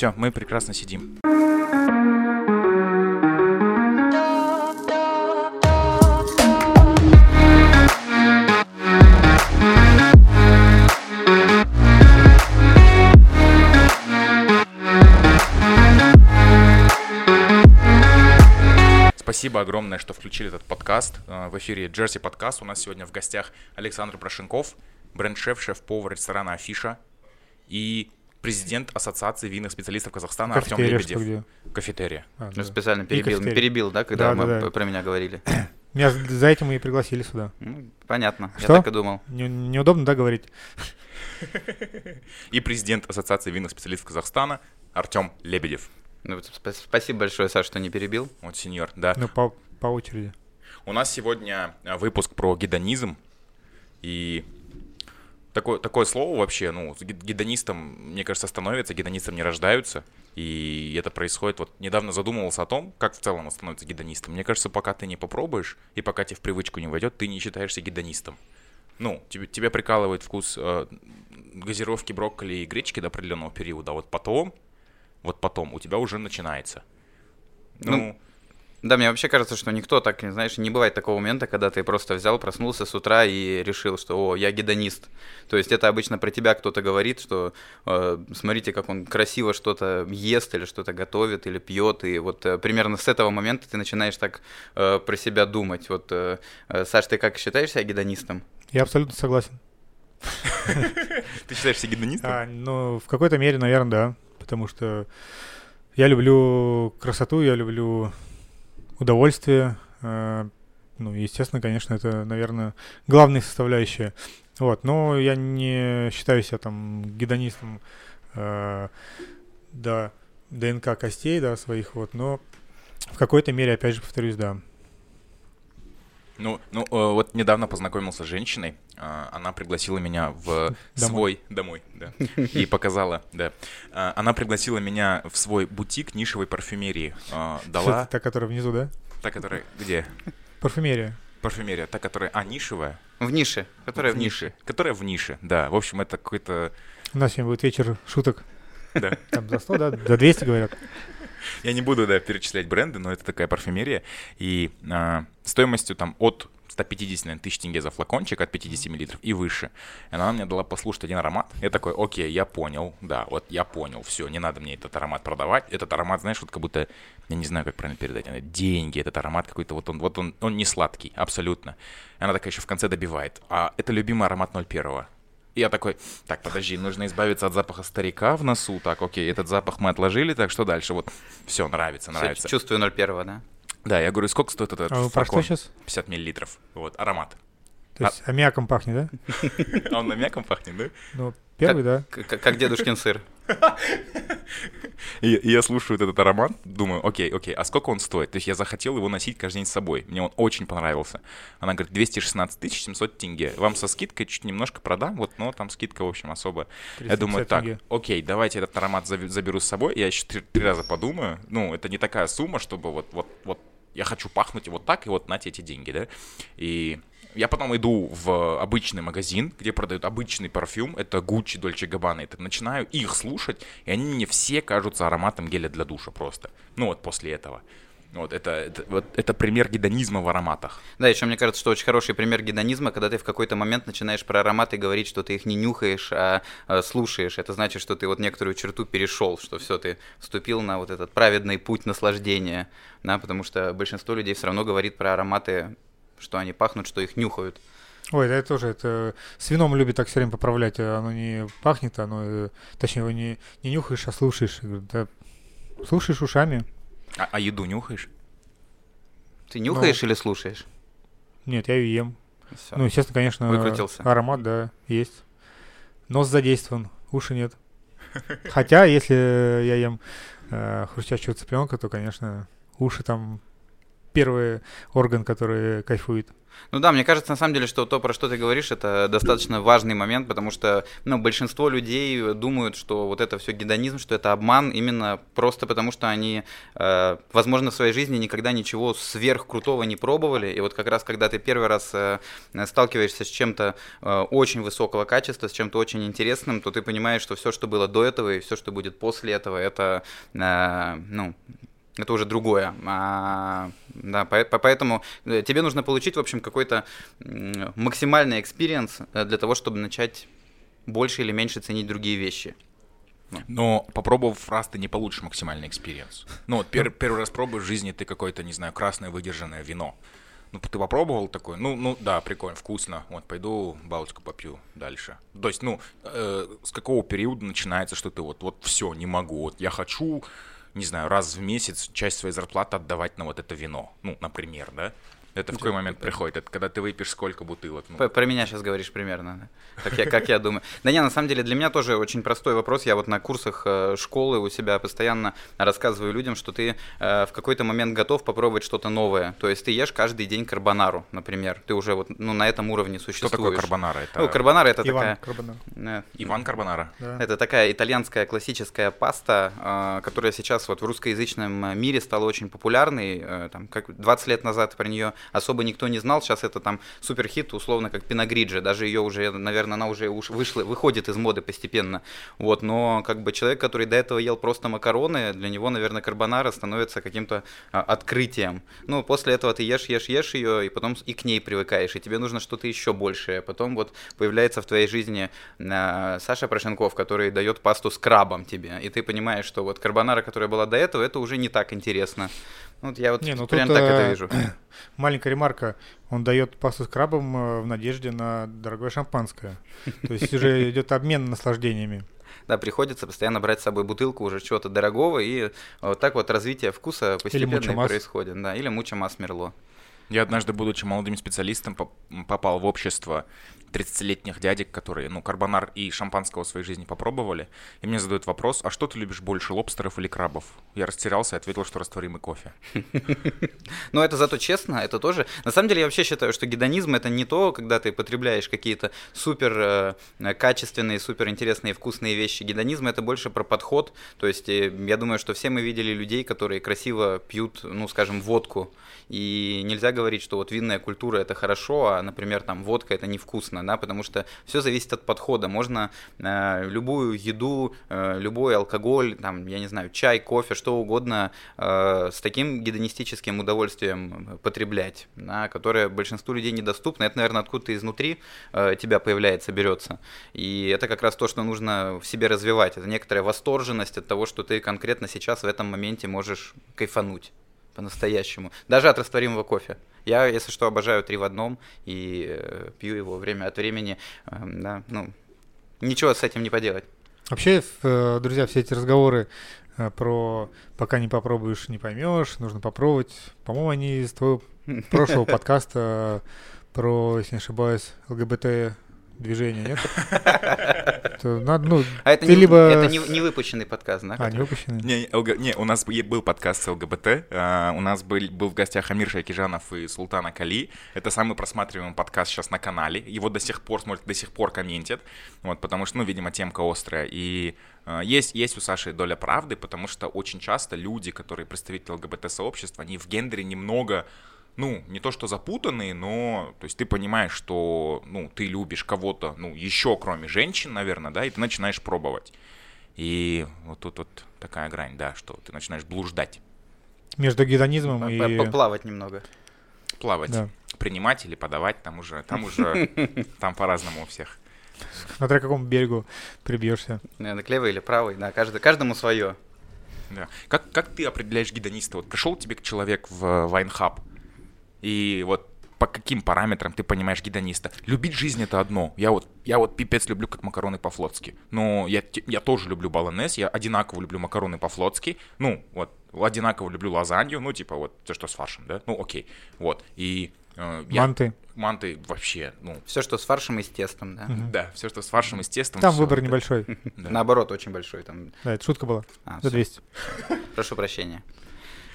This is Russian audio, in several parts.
Все, мы прекрасно сидим. Спасибо огромное, что включили этот подкаст. Э, в эфире Джерси подкаст. У нас сегодня в гостях Александр Прошенков, бренд-шеф, шеф-повар ресторана Афиша и президент Ассоциации винных специалистов Казахстана Артем Лебедев. Где? Кафетерия. А, да. Специально перебил, перебил, да, когда да, мы да, да. про меня говорили. Меня за этим мы и пригласили сюда. Ну, понятно, Что? я так и думал. Не, неудобно, да, говорить? И президент Ассоциации винных специалистов Казахстана Артем Лебедев. Ну, спасибо большое, Саша, что не перебил. Вот, сеньор, да. Ну, по, по очереди. У нас сегодня а, выпуск про гедонизм. И такое, такое слово вообще, ну, гедонистом, мне кажется, становится, гедонистом не рождаются. И это происходит, вот недавно задумывался о том, как в целом он становится гедонистом. Мне кажется, пока ты не попробуешь, и пока тебе в привычку не войдет, ты не считаешься гедонистом. Ну, тебе, тебя прикалывает вкус э, газировки брокколи и гречки до определенного периода, а вот потом вот потом у тебя уже начинается. Ну, ну да, мне вообще кажется, что никто так, знаешь, не бывает такого момента, когда ты просто взял, проснулся с утра и решил, что, о, я гедонист. То есть это обычно про тебя кто-то говорит, что э, смотрите, как он красиво что-то ест или что-то готовит или пьет, и вот э, примерно с этого момента ты начинаешь так э, про себя думать. Вот, э, э, Саш, ты как считаешь себя гедонистом? Я абсолютно согласен. Ты считаешь себя гедонистом? А, ну, в какой-то мере, наверное, да потому что я люблю красоту, я люблю удовольствие. Э, ну, естественно, конечно, это, наверное, главная составляющая. Вот, но я не считаю себя там гедонистом э, до ДНК костей, да, своих вот, но в какой-то мере, опять же, повторюсь, да. Ну, ну, э, вот недавно познакомился с женщиной, а, она пригласила меня в домой. свой домой, да, и показала, да. А, она пригласила меня в свой бутик нишевой парфюмерии. А, дала. Та, которая внизу, да? Та, которая где? Парфюмерия. Парфюмерия, та, которая, а нишевая. В нише, которая в, в нише, которая в нише, да. В общем, это какой-то. У нас сегодня будет вечер шуток. Да. Там за 100, да, за 200 говорят. Я не буду, да, перечислять бренды, но это такая парфюмерия. И а, стоимостью там от 150 наверное, тысяч тенге за флакончик от 50 миллилитров и выше. И она мне дала послушать один аромат. Я такой, окей, я понял, да, вот я понял, все, не надо мне этот аромат продавать. Этот аромат, знаешь, вот как будто, я не знаю, как правильно передать, она, деньги, этот аромат какой-то, вот он, вот он, он не сладкий, абсолютно. И она такая еще в конце добивает. А это любимый аромат 01. И я такой, так, подожди, нужно избавиться от запаха старика в носу. Так, окей, этот запах мы отложили, так что дальше? Вот, все, нравится, нравится. Все, чувствую 01, да? Да, я говорю, сколько стоит этот а флакон? что сейчас? 50 миллилитров. Вот, аромат. То есть а... аммиаком пахнет, да? А он аммиаком пахнет, да? Ну, первый, да. Как дедушкин сыр. И, и я слушаю этот аромат, думаю, окей, окей, а сколько он стоит? То есть я захотел его носить каждый день с собой. Мне он очень понравился. Она говорит, 216 700 тенге. Вам со скидкой чуть немножко продам, вот, но там скидка, в общем, особо. Я думаю, так, тенге. окей, давайте этот аромат заберу с собой. Я еще три, три раза подумаю. Ну, это не такая сумма, чтобы вот, вот, вот я хочу пахнуть вот так, и вот на эти деньги, да. И я потом иду в обычный магазин, где продают обычный парфюм, это Gucci, Dolce Gabbana, это начинаю их слушать, и они мне все кажутся ароматом геля для душа просто. Ну вот после этого. Вот это, это, вот, это пример гедонизма в ароматах. Да, еще мне кажется, что очень хороший пример гедонизма, когда ты в какой-то момент начинаешь про ароматы говорить, что ты их не нюхаешь, а, а слушаешь. Это значит, что ты вот некоторую черту перешел, что все, ты вступил на вот этот праведный путь наслаждения. Да, потому что большинство людей все равно говорит про ароматы, что они пахнут, что их нюхают. Ой, да это тоже, это с вином любит так все время поправлять, а оно не пахнет, оно, э, точнее, его не, не нюхаешь, а слушаешь. Да, слушаешь ушами, а, а еду нюхаешь? Ты нюхаешь ну, или слушаешь? Нет, я ее ем. Все. Ну, естественно, конечно, Выкрутился. аромат, да, есть. Нос задействован, уши нет. Хотя, если я ем э, хрустящего цыпленка, то, конечно, уши там первый орган, который кайфует. Ну да, мне кажется, на самом деле, что то, про что ты говоришь, это достаточно важный момент, потому что ну, большинство людей думают, что вот это все гедонизм, что это обман, именно просто потому, что они, э, возможно, в своей жизни никогда ничего сверхкрутого не пробовали. И вот как раз, когда ты первый раз э, сталкиваешься с чем-то э, очень высокого качества, с чем-то очень интересным, то ты понимаешь, что все, что было до этого и все, что будет после этого, это, э, ну, это уже другое. А, да, поэтому э, тебе нужно получить, в общем, какой-то максимальный experience э, для того, чтобы начать больше или меньше ценить другие вещи. Ну. Но попробовав раз, ты не получишь максимальный experience. Ну, вот пер, первый раз пробуешь в жизни ты какое-то, не знаю, красное выдержанное вино. Ну, ты попробовал такое? Ну, ну, да, прикольно, вкусно. Вот, пойду балочку попью дальше. То есть, ну, э, с какого периода начинается, что ты вот, вот все, не могу, вот я хочу не знаю, раз в месяц часть своей зарплаты отдавать на вот это вино, ну, например, да? Это в какой момент приходит? Это когда ты выпьешь сколько бутылок? Ну? Про меня сейчас говоришь примерно, как я, как я думаю. Да не, на самом деле для меня тоже очень простой вопрос. Я вот на курсах э, школы у себя постоянно рассказываю людям, что ты э, в какой-то момент готов попробовать что-то новое. То есть ты ешь каждый день карбонару, например. Ты уже вот ну, на этом уровне существуешь. Что такое карбонара? Это... Ну, карбонара это Иван такая... Карбонара. Э, Иван Карбонара. Да. Это такая итальянская классическая паста, которая сейчас вот в русскоязычном мире стала очень популярной. Там, как 20 лет назад про нее особо никто не знал. Сейчас это там супер хит, условно, как Пиногриджи. Даже ее уже, наверное, она уже вышла, выходит из моды постепенно. Вот, но как бы человек, который до этого ел просто макароны, для него, наверное, карбонара становится каким-то а, открытием. Ну, после этого ты ешь, ешь, ешь ее, и потом и к ней привыкаешь, и тебе нужно что-то еще большее. Потом вот появляется в твоей жизни а, Саша Прошенков, который дает пасту с крабом тебе, и ты понимаешь, что вот карбонара, которая была до этого, это уже не так интересно. Вот я вот не, ну прям тут, так это э, вижу. Маленькая ремарка. Он дает пасту с крабом э, в надежде на дорогое шампанское. То есть уже идет обмен наслаждениями. Да, приходится постоянно брать с собой бутылку уже чего-то дорогого, и вот так вот развитие вкуса постепенно происходит. Да, или муча мас мерло. Я однажды, будучи молодым специалистом, попал в общество 30-летних дядек, которые, ну, карбонар и шампанского в своей жизни попробовали, и мне задают вопрос, а что ты любишь больше, лобстеров или крабов? Я растерялся и ответил, что растворимый кофе. Но это зато честно, это тоже... На самом деле я вообще считаю, что гедонизм это не то, когда ты потребляешь какие-то супер э, качественные, супер интересные, вкусные вещи. Гедонизм это больше про подход, то есть э, я думаю, что все мы видели людей, которые красиво пьют, ну, скажем, водку, и нельзя говорить, что вот винная культура это хорошо, а, например, там водка это невкусно, да, потому что все зависит от подхода. Можно э, любую еду, э, любой алкоголь, там, я не знаю, чай, кофе, что угодно э, с таким гедонистическим удовольствием потреблять, да, которое большинству людей недоступно. Это, наверное, откуда-то изнутри э, тебя появляется, берется. И это как раз то, что нужно в себе развивать. Это некоторая восторженность от того, что ты конкретно сейчас в этом моменте можешь кайфануть по-настоящему. Даже от растворимого кофе. Я, если что, обожаю три в одном и э, пью его время от времени. Э, да, ну, ничего с этим не поделать. Вообще, э, друзья, все эти разговоры э, про пока не попробуешь, не поймешь, нужно попробовать. По-моему, они из твоего прошлого подкаста про, если не ошибаюсь, ЛГБТ движения, нет? Надо, ну, а это, не, либо... это не, не выпущенный подкаст, да? А, не выпущенный? Не, ЛГ... не, у нас был подкаст с ЛГБТ, а, у нас был, был в гостях Амир Шайкижанов и Султана Кали. Это самый просматриваемый подкаст сейчас на канале. Его до сих пор смотрят, до сих пор комментят, вот, потому что, ну, видимо, темка острая. И а, есть, есть у Саши доля правды, потому что очень часто люди, которые представители ЛГБТ-сообщества, они в гендере немного ну, не то что запутанные, но, то есть ты понимаешь, что, ну, ты любишь кого-то, ну, еще кроме женщин, наверное, да, и ты начинаешь пробовать. И вот тут вот такая грань, да, что ты начинаешь блуждать. Между гедонизмом и... Поплавать немного. Плавать. Да. Принимать или подавать, там уже, там уже, там по-разному у всех. Смотря к какому берегу прибьешься. Наверное, левый или правый, да, каждый, каждому свое. Да. Как, как ты определяешь гедониста? Вот пришел тебе человек в Вайнхаб, и вот по каким параметрам ты понимаешь гедониста. Любить жизнь это одно. Я вот, я вот пипец люблю как макароны по-флотски. Но я, я тоже люблю баланес, я одинаково люблю макароны по-флотски. Ну, вот, одинаково люблю лазанью, ну, типа вот все, что с фаршем, да? Ну, окей. Вот. И э, я, манты. Манты вообще, ну... Все, что с фаршем и с тестом, да? Угу. Да, все, что с фаршем и с тестом. Там выбор это... небольшой. Наоборот, очень большой. Там... Да, это шутка была. А, За 200. Прошу прощения.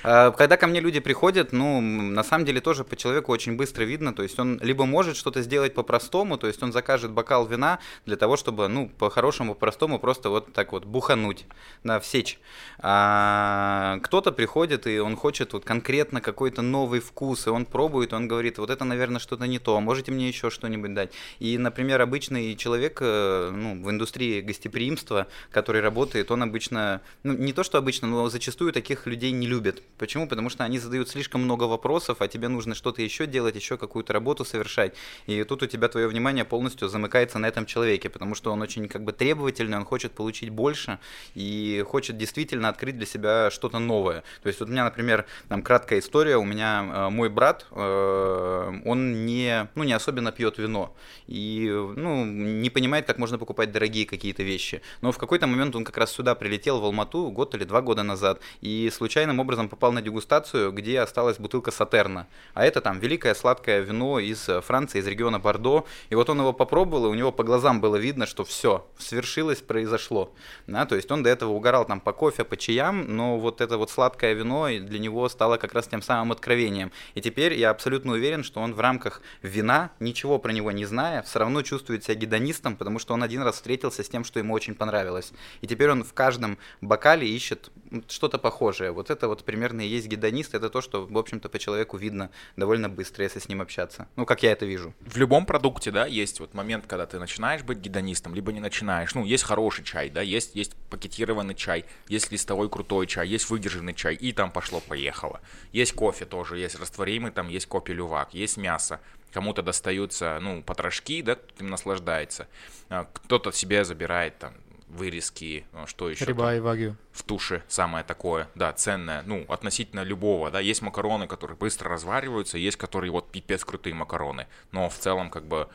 А, когда ко мне люди приходят, ну, на самом деле тоже по человеку очень быстро видно, то есть он либо может что-то сделать по-простому, то есть он закажет бокал вина для того, чтобы, ну, по-хорошему, по-простому просто вот так вот бухануть, на всечь. А кто-то приходит, и он хочет вот конкретно какой-то новый вкус, и он пробует, он говорит, вот это, наверное, что-то не то, можете мне еще что-нибудь дать. И, например, обычный человек, э, ну, в индустрии гостеприимства, который работает, он обычно, ну, не то, что обычно, но зачастую таких людей не любят. Почему? Потому что они задают слишком много вопросов, а тебе нужно что-то еще делать, еще какую-то работу совершать. И тут у тебя твое внимание полностью замыкается на этом человеке, потому что он очень как бы требовательный, он хочет получить больше и хочет действительно открыть для себя что-то новое. То есть вот у меня, например, там краткая история, у меня э, мой брат, э, он не, ну, не особенно пьет вино и, ну, не понимает, как можно покупать дорогие какие-то вещи. Но в какой-то момент он как раз сюда прилетел в Алмату год или два года назад и случайным образом попал на дегустацию, где осталась бутылка Сатерна. А это там великое сладкое вино из Франции, из региона Бордо. И вот он его попробовал, и у него по глазам было видно, что все, свершилось, произошло. Да, то есть он до этого угорал там по кофе, по чаям, но вот это вот сладкое вино для него стало как раз тем самым откровением. И теперь я абсолютно уверен, что он в рамках вина, ничего про него не зная, все равно чувствует себя гедонистом, потому что он один раз встретился с тем, что ему очень понравилось. И теперь он в каждом бокале ищет что-то похожее. Вот это вот примерно и есть гедонист, это то, что, в общем-то, по человеку видно довольно быстро, если с ним общаться. Ну, как я это вижу. В любом продукте, да, есть вот момент, когда ты начинаешь быть гедонистом, либо не начинаешь. Ну, есть хороший чай, да, есть, есть пакетированный чай, есть листовой крутой чай, есть выдержанный чай, и там пошло-поехало. Есть кофе тоже, есть растворимый, там есть кофе лювак, есть мясо. Кому-то достаются, ну, потрошки, да, кто им наслаждается. А, кто-то себе забирает там вырезки, ну, что еще? Риба и вагю. В туше самое такое, да, ценное, ну, относительно любого, да, есть макароны, которые быстро развариваются, есть которые вот пипец крутые макароны, но в целом как бы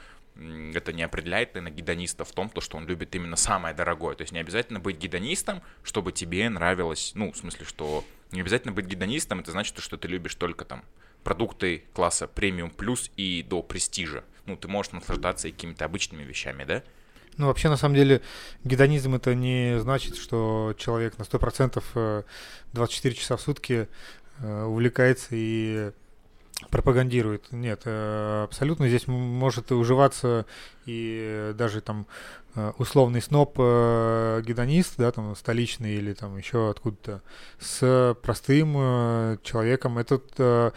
это не определяет наверное, гедониста в том, то, что он любит именно самое дорогое. То есть не обязательно быть гедонистом, чтобы тебе нравилось, ну, в смысле, что не обязательно быть гедонистом, это значит, что ты любишь только там продукты класса премиум плюс и до престижа. Ну, ты можешь наслаждаться и какими-то обычными вещами, да? Ну, вообще, на самом деле, гедонизм это не значит, что человек на 100% 24 э, часа в сутки э, увлекается и пропагандирует. Нет, э, абсолютно здесь может уживаться и даже там условный сноп гедонист, да, там столичный или там еще откуда-то, с простым человеком. Это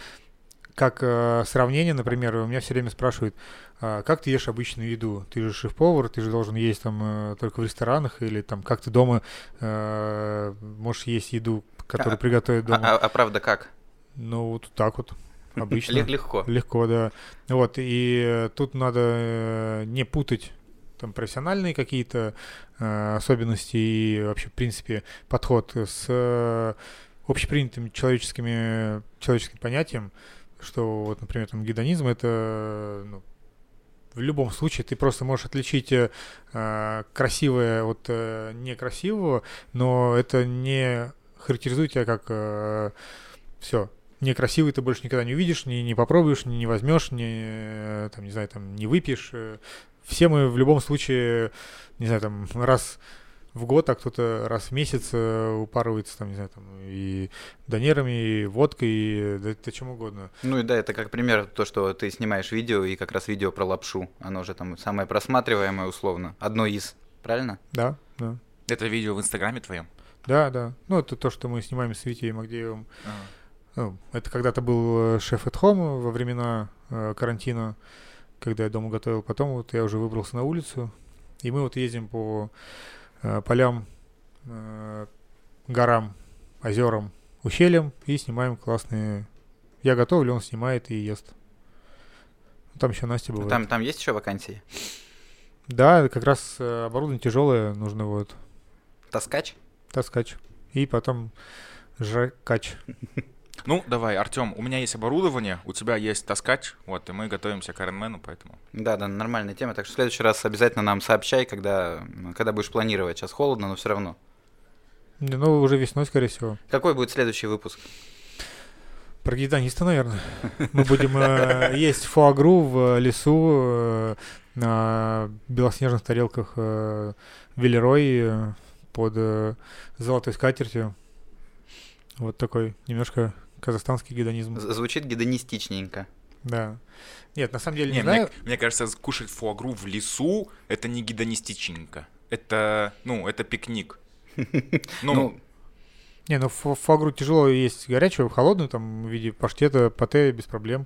как сравнение, например, у меня все время спрашивают, как ты ешь обычную еду? Ты же шеф-повар, ты же должен есть там э, только в ресторанах или там как ты дома э, можешь есть еду, которую а, приготовят дома? А, а, а правда как? Ну вот так вот. Обычно. Легко. Легко, да. Вот, и тут надо э, не путать там профессиональные какие-то э, особенности и вообще, в принципе, подход с э, общепринятым человеческими, человеческим понятием, что вот, например, там гедонизм это ну, в любом случае ты просто можешь отличить э, красивое от э, некрасивого, но это не характеризует тебя как э, все. Некрасивый ты больше никогда не увидишь, не, не попробуешь, не, не возьмешь, не, э, там, не знаю, там, не выпьешь. Э. Все мы в любом случае, не знаю, там, раз в год, а кто-то раз в месяц э, упарывается, там, не знаю, там, и донерами, и водкой, и да, да чем угодно. Ну и да, это как пример то, что ты снимаешь видео, и как раз видео про лапшу, оно уже там самое просматриваемое условно, одно из, правильно? Да, да. Это видео в Инстаграме твоем? Да, да. Ну, это то, что мы снимаем с Витей Магдеевым. А. Ну, это когда-то был э, шеф at home во времена э, карантина, когда я дома готовил. Потом вот я уже выбрался на улицу, и мы вот ездим по полям, э, горам, озерам, ущельям и снимаем классные... Я готовлю, он снимает и ест. Там еще Настя бывает. Там, там есть еще вакансии? Да, как раз э, оборудование тяжелое нужно вот. Таскач? Таскач. И потом жракач. Ну, давай, Артем, у меня есть оборудование, у тебя есть таскач, вот, и мы готовимся к Ironman, поэтому... Да, да, нормальная тема, так что в следующий раз обязательно нам сообщай, когда, когда будешь планировать. Сейчас холодно, но все равно. Не, ну, уже весной, скорее всего. Какой будет следующий выпуск? Про гедониста, наверное. Мы будем э, есть фуагру в лесу э, на белоснежных тарелках э, велерой под золотой скатертью. Вот такой немножко казахстанский гедонизм. Звучит гедонистичненько. Да. Нет, на самом деле не, Не, знаю. мне, мне кажется, кушать фуагру в лесу это не гедонистичненько. Это, ну, это пикник. Ну, Ну, Не, ну фуагру тяжело есть горячую, холодную, там, в виде паштета, пате, без проблем.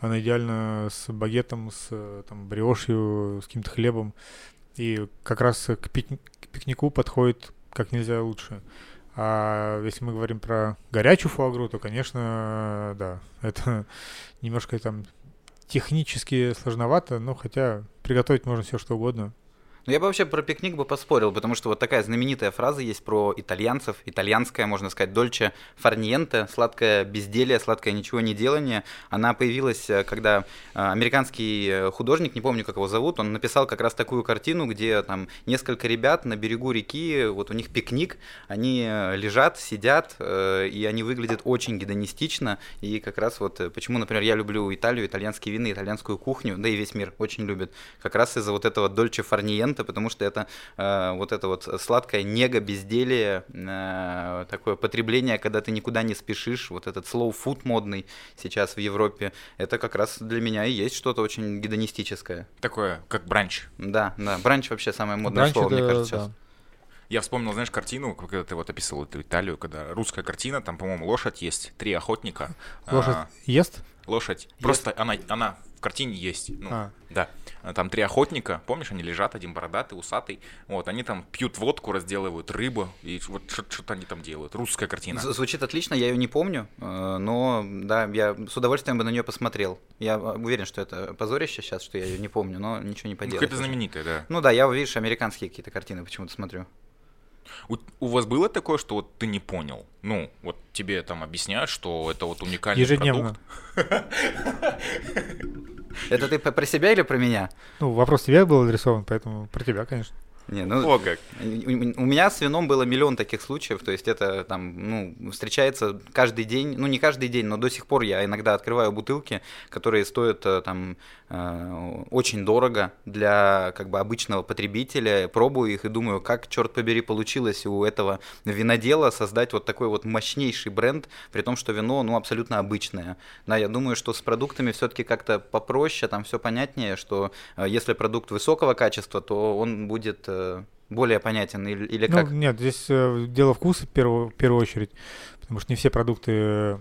Она идеально с багетом, с там, бриошью, с каким-то хлебом. И как раз к, пик- к пикнику подходит как нельзя лучше. А если мы говорим про горячую фуагру, то, конечно, да, это немножко там технически сложновато, но хотя приготовить можно все что угодно. Ну, я бы вообще про пикник бы поспорил, потому что вот такая знаменитая фраза есть про итальянцев, итальянская, можно сказать, дольче фарниенте, сладкое безделие, сладкое ничего не делание. Она появилась, э, когда э, американский э, художник, не помню, как его зовут, он написал как раз такую картину, где там несколько ребят на берегу реки, вот у них пикник, они лежат, сидят, и они выглядят очень гедонистично, и как раз вот почему, например, я люблю Италию, итальянские вины, итальянскую кухню, да и весь мир очень любит, как раз из-за вот этого дольче фарниенте, потому что это э, вот это вот сладкое него, безделие, э, такое потребление, когда ты никуда не спешишь, вот этот slow food модный сейчас в Европе, это как раз для меня и есть что-то очень гедонистическое. такое, как бранч. Да, да, бранч вообще самое модное Бранч слово, мне это, кажется, сейчас. да. Я вспомнил, знаешь, картину, когда ты вот описывал эту Италию, когда русская картина, там, по-моему, лошадь есть, три охотника. Лошадь А, ест? лошадь. Просто она, она картине есть. Ну, А. Да. Там три охотника, помнишь, они лежат, один бородатый, усатый. Вот, они там пьют водку, разделывают рыбу, и вот что- что-то они там делают. Русская картина. З- Звучит отлично, я ее не помню, э, но да, я с удовольствием бы на нее посмотрел. Я э, уверен, что это позорище сейчас, что я ее не помню, но ничего не Ну, поделать. Какая-то знаменитая, да. Ну да, я, видишь, американские какие-то картины почему-то смотрю. У, у вас было такое, что вот ты не понял? Ну, вот тебе там объясняют, что это вот уникальный Ежедневно. продукт. Это ты про себя или про меня? Ну, вопрос тебе был адресован, поэтому про тебя, конечно. Не, ну, О, как. У у меня с вином было миллион таких случаев, то есть это там, ну, встречается каждый день, ну не каждый день, но до сих пор я иногда открываю бутылки, которые стоят э, там э, очень дорого для как бы обычного потребителя, пробую их и думаю, как, черт побери, получилось у этого винодела создать вот такой вот мощнейший бренд, при том, что вино, ну, абсолютно обычное. Да, я думаю, что с продуктами все-таки как-то попроще, там все понятнее, что э, если продукт высокого качества, то он будет э, более понятен или, или Ну, как? нет, здесь э, дело вкуса в первую, в первую очередь, потому что не все продукты э,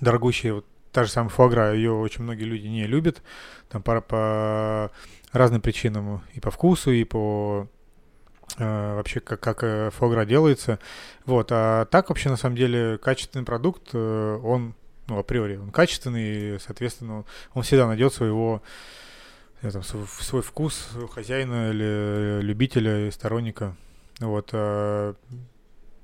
дорогущие, вот та же самая фуагра, ее очень многие люди не любят, там по, по разным причинам, и по вкусу, и по э, вообще как, как э, фуагра делается. Вот, а так вообще на самом деле качественный продукт, он, ну, априори, он качественный, и, соответственно, он всегда найдет своего э, там, свой, свой вкус хозяина или любителя и сторонника. Вот. а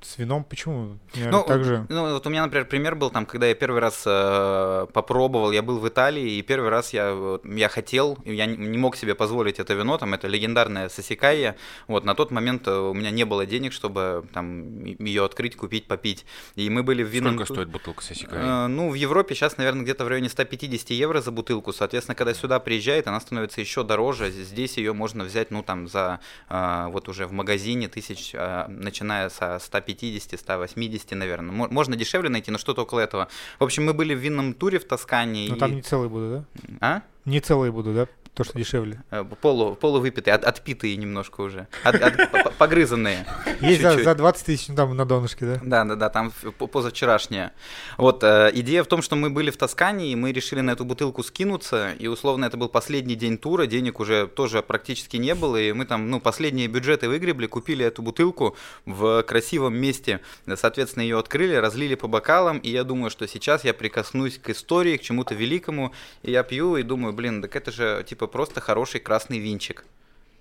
с вином почему? Наверное, Ну, так же. Ну, вот у меня, например, пример был там, когда я первый раз э, попробовал, я был в Италии, и первый раз я, я хотел, я не- мог себе позволить это вино, там, это легендарное Сосикайя, вот, на тот момент э, у меня не было денег, чтобы там ее открыть, купить, попить, и мы были в винном... Сколько стоит бутылка сосика? Э, Ну, в Европе сейчас, наверное, где-то в районе 150 евро за бутылку. Соответственно, когда сюда приезжает, она становится еще дороже. Здесь ее можно взять, ну, там, за э, вот уже в магазине тысяч, э, начиная со 150, 180, наверное. Мо- Можно дешевле найти, но что-то около этого. В общем, мы были в винном туре в Тоскане. Но и- там не целые будут, да? А? Не целые будут, да? То, что дешевле. Э, Полу, полувыпитые, от- отпитые немножко уже. От- от- по- по- погрызанные. Есть за, за 20 тысяч ну, там на донышке, да? Да, да, да, там позавчерашняя. Вот, э, идея в том, что мы были в Тоскане, и мы решили на эту бутылку скинуться, и условно это был последний день тура, денег уже тоже практически не было, и мы там, ну, последние бюджеты выгребли, купили эту бутылку в красивом месте, соответственно, ее открыли, разлили по бокалам, и я думаю, что сейчас я прикоснусь к истории, к чему-то великому, и я пью и думаю, блин, так это же, типа, просто хороший красный винчик.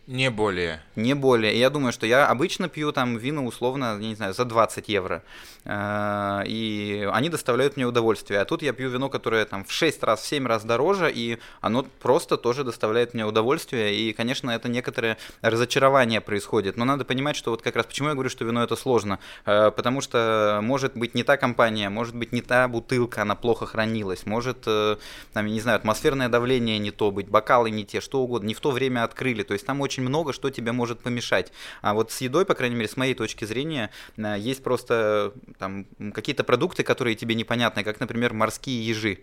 Не более. Не более. Я думаю, что я обычно пью там вино условно, я не знаю, за 20 евро. Э, И они доставляют мне удовольствие. А тут я пью вино, которое там в 6 раз, в 7 раз дороже, и оно просто тоже доставляет мне удовольствие. И, конечно, это некоторое разочарование происходит. Но надо понимать, что вот как раз почему я говорю, что вино это сложно. Э, Потому что может быть не та компания, может быть не та бутылка, она плохо хранилась. Может, э, там, я не знаю, атмосферное давление не то быть, бокалы не те, что угодно. Не в то время открыли. То есть там очень очень много, что тебе может помешать. А вот с едой, по крайней мере, с моей точки зрения, э, есть просто там какие-то продукты, которые тебе непонятны, как, например, морские ежи.